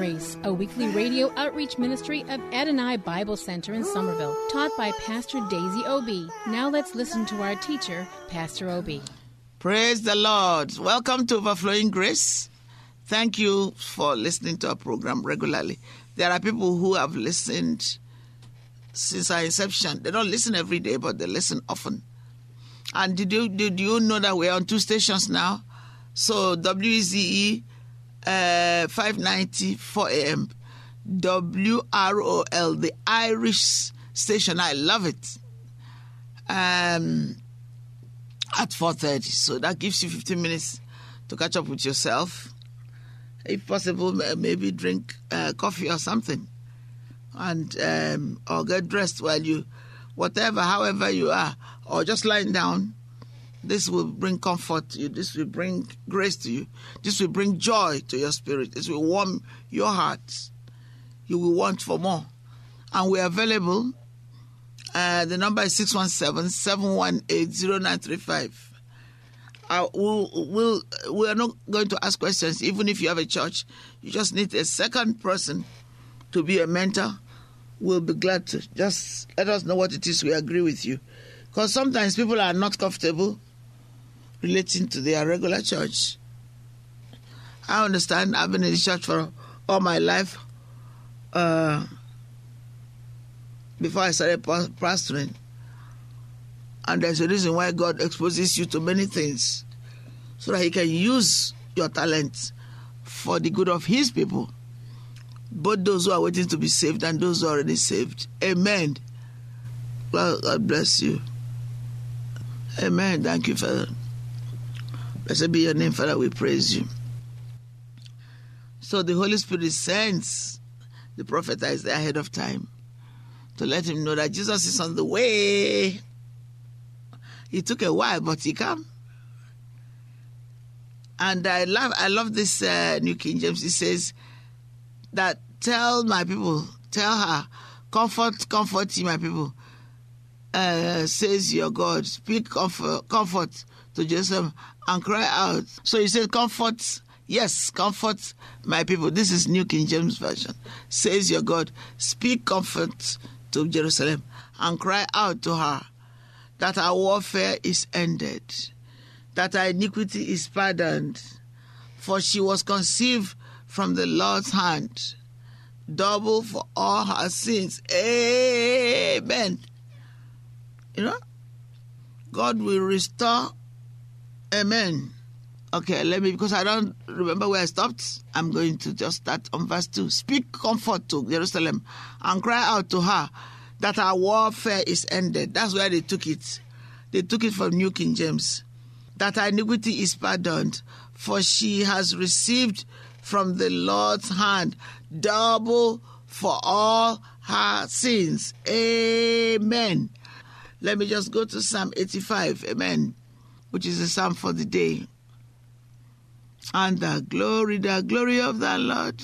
Grace, a weekly radio outreach ministry of Adonai Bible Center in Somerville, taught by Pastor Daisy Obi. Now let's listen to our teacher, Pastor Obi. Praise the Lord. Welcome to Overflowing Grace. Thank you for listening to our program regularly. There are people who have listened since our inception. They don't listen every day, but they listen often. And did you did you know that we're on two stations now? So WZE uh, 590 4 a.m. WROL, the Irish station. I love it. Um, at 4.30 so that gives you 15 minutes to catch up with yourself if possible maybe drink uh, coffee or something and um, or get dressed while you whatever however you are or just lying down this will bring comfort to you this will bring grace to you this will bring joy to your spirit this will warm your heart you will want for more and we're available uh, the number is 617-718-0935. Uh, we'll, we'll, we are not going to ask questions, even if you have a church. You just need a second person to be a mentor. We'll be glad to. Just let us know what it is we agree with you. Because sometimes people are not comfortable relating to their regular church. I understand. I've been in the church for all my life. Uh, before I started pastoring. And there's a reason why God exposes you to many things so that He can use your talents for the good of His people, both those who are waiting to be saved and those who are already saved. Amen. Well, God bless you. Amen. Thank you, Father. Blessed be your name, Father. We praise you. So the Holy Spirit sends the prophet is there ahead of time to let him know that Jesus is on the way. It took a while, but he came. And I love, I love this uh, New King James. It says that tell my people, tell her, comfort, comfort my people. Uh, says your God, speak comfort, comfort to Jerusalem and cry out. So he said, comfort, yes, comfort my people. This is New King James Version. Says your God, speak comfort to Jerusalem and cry out to her that our warfare is ended, that our iniquity is pardoned, for she was conceived from the Lord's hand, double for all her sins. Amen. You know, God will restore. Amen. Okay, let me, because I don't remember where I stopped, I'm going to just start on verse 2. Speak comfort to Jerusalem and cry out to her that our warfare is ended. That's where they took it. They took it from New King James. That our iniquity is pardoned, for she has received from the Lord's hand double for all her sins. Amen. Let me just go to Psalm 85. Amen. Which is the psalm for the day and the glory, the glory of the Lord.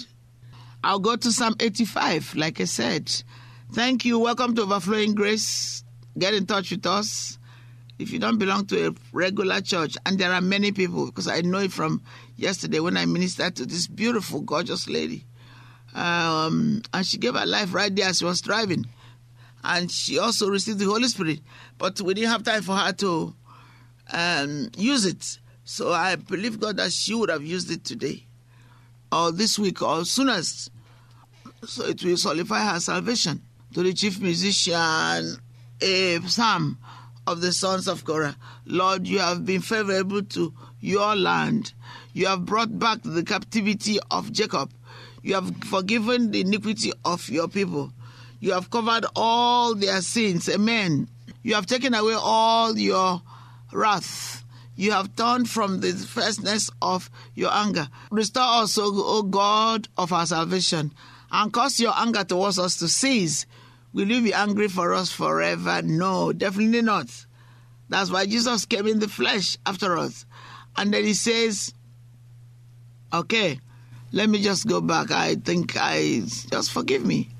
I'll go to Psalm 85, like I said. Thank you. Welcome to Overflowing Grace. Get in touch with us. If you don't belong to a regular church, and there are many people, because I know it from yesterday when I ministered to this beautiful, gorgeous lady. Um, and she gave her life right there as she was driving. And she also received the Holy Spirit. But we didn't have time for her to um, use it. So I believe God that she would have used it today or this week or soonest. So it will solidify her salvation. To the chief musician, a psalm of the sons of Korah. Lord, you have been favorable to your land. You have brought back the captivity of Jacob. You have forgiven the iniquity of your people. You have covered all their sins. Amen. You have taken away all your wrath. You have turned from the fierceness of your anger. Restore us, O God of our salvation, and cause your anger towards us to cease. Will you be angry for us forever? No, definitely not. That's why Jesus came in the flesh after us. And then he says, Okay, let me just go back. I think I just forgive me.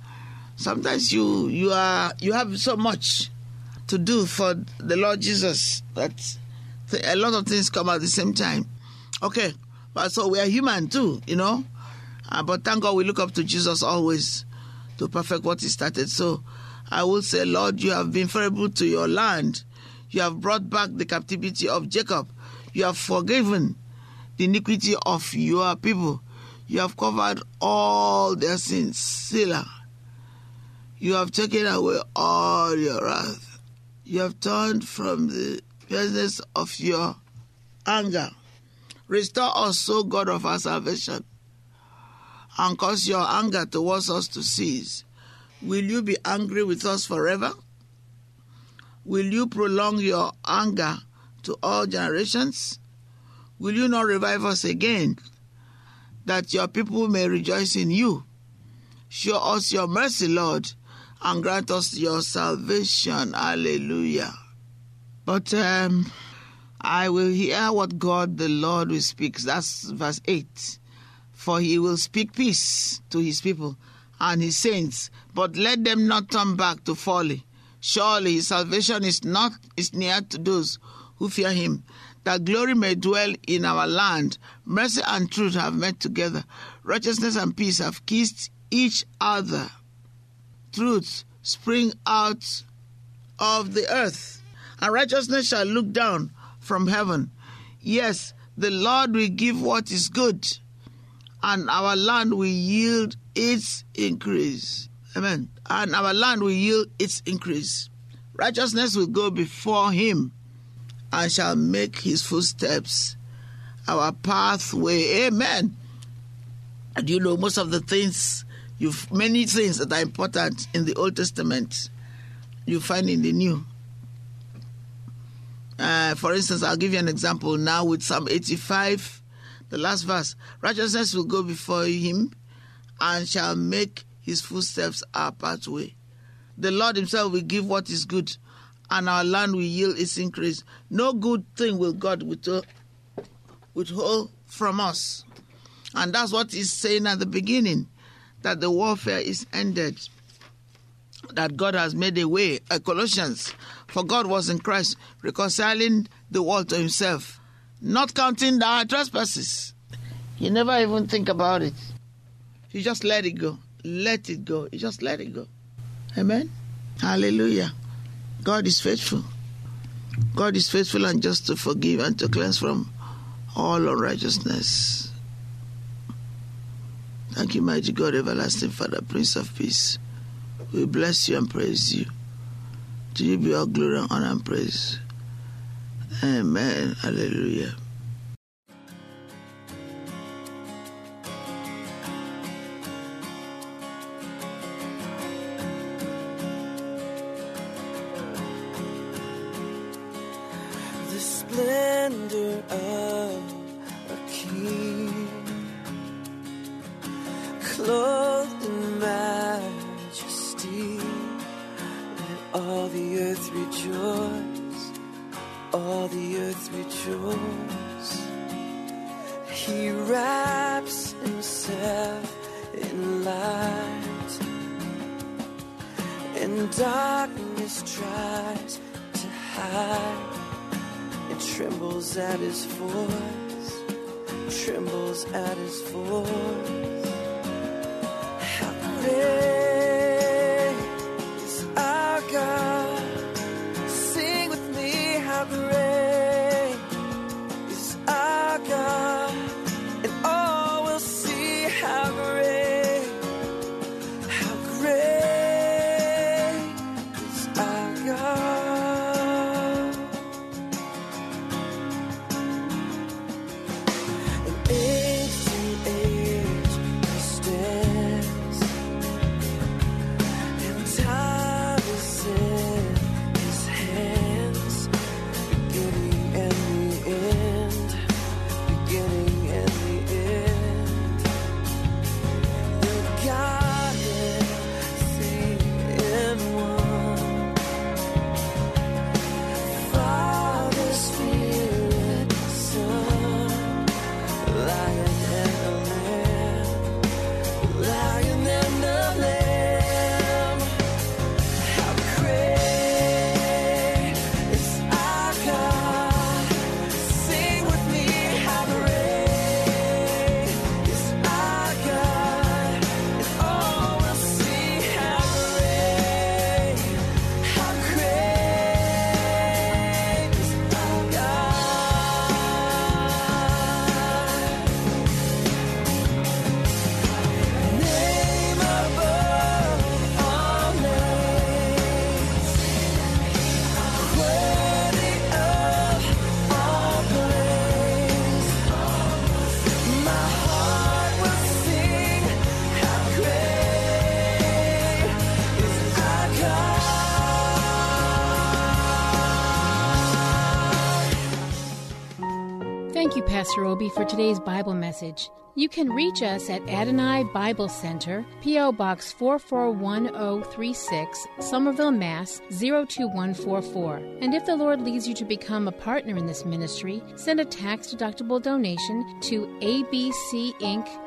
Sometimes you you are you have so much to do for the Lord Jesus that a lot of things come at the same time. Okay, but so we are human too, you know. Uh, but thank God we look up to Jesus always to perfect what He started. So I will say, Lord, you have been favorable to your land. You have brought back the captivity of Jacob. You have forgiven the iniquity of your people. You have covered all their sins. Selah. You have taken away all your wrath. You have turned from the fierceness of your anger. Restore us, O God of our salvation, and cause your anger towards us to cease. Will you be angry with us forever? Will you prolong your anger to all generations? Will you not revive us again, that your people may rejoice in you? Show us your mercy, Lord, and grant us your salvation. Hallelujah. But um, I will hear what God the Lord will speak. That's verse 8. For he will speak peace to his people and his saints, but let them not turn back to folly. Surely his salvation is not is near to those who fear him. That glory may dwell in our land. Mercy and truth have met together. Righteousness and peace have kissed each other. Truth spring out of the earth, and righteousness shall look down from heaven. Yes, the Lord will give what is good, and our land will yield its increase. Amen. And our land will yield its increase. Righteousness will go before him and shall make his footsteps our pathway. Amen. And you know, most of the things, you many things that are important in the Old Testament, you find in the New. Uh, for instance, I'll give you an example now with Psalm 85, the last verse. Righteousness will go before him and shall make his footsteps our pathway. The Lord himself will give what is good, and our land will yield its increase. No good thing will God withhold from us. And that's what he's saying at the beginning that the warfare is ended, that God has made a way. Uh, Colossians, for God was in Christ, reconciling the world to himself, not counting our trespasses. You never even think about it. You just let it go. Let it go. You just let it go. Amen. Hallelujah. God is faithful. God is faithful and just to forgive and to cleanse from all unrighteousness. Thank you, mighty God, everlasting Father, Prince of Peace. We bless you and praise you. To you be all glory and honor and praise. Amen. Hallelujah. the splendor of rejoice, all the earth rejoice. He wraps himself in light, and darkness tries to hide. It trembles at his voice, trembles at his voice. Pastor Obi, for today's Bible message. You can reach us at Adonai Bible Center, P.O. Box 441036, Somerville, Mass. 02144. And if the Lord leads you to become a partner in this ministry, send a tax deductible donation to ABC Inc.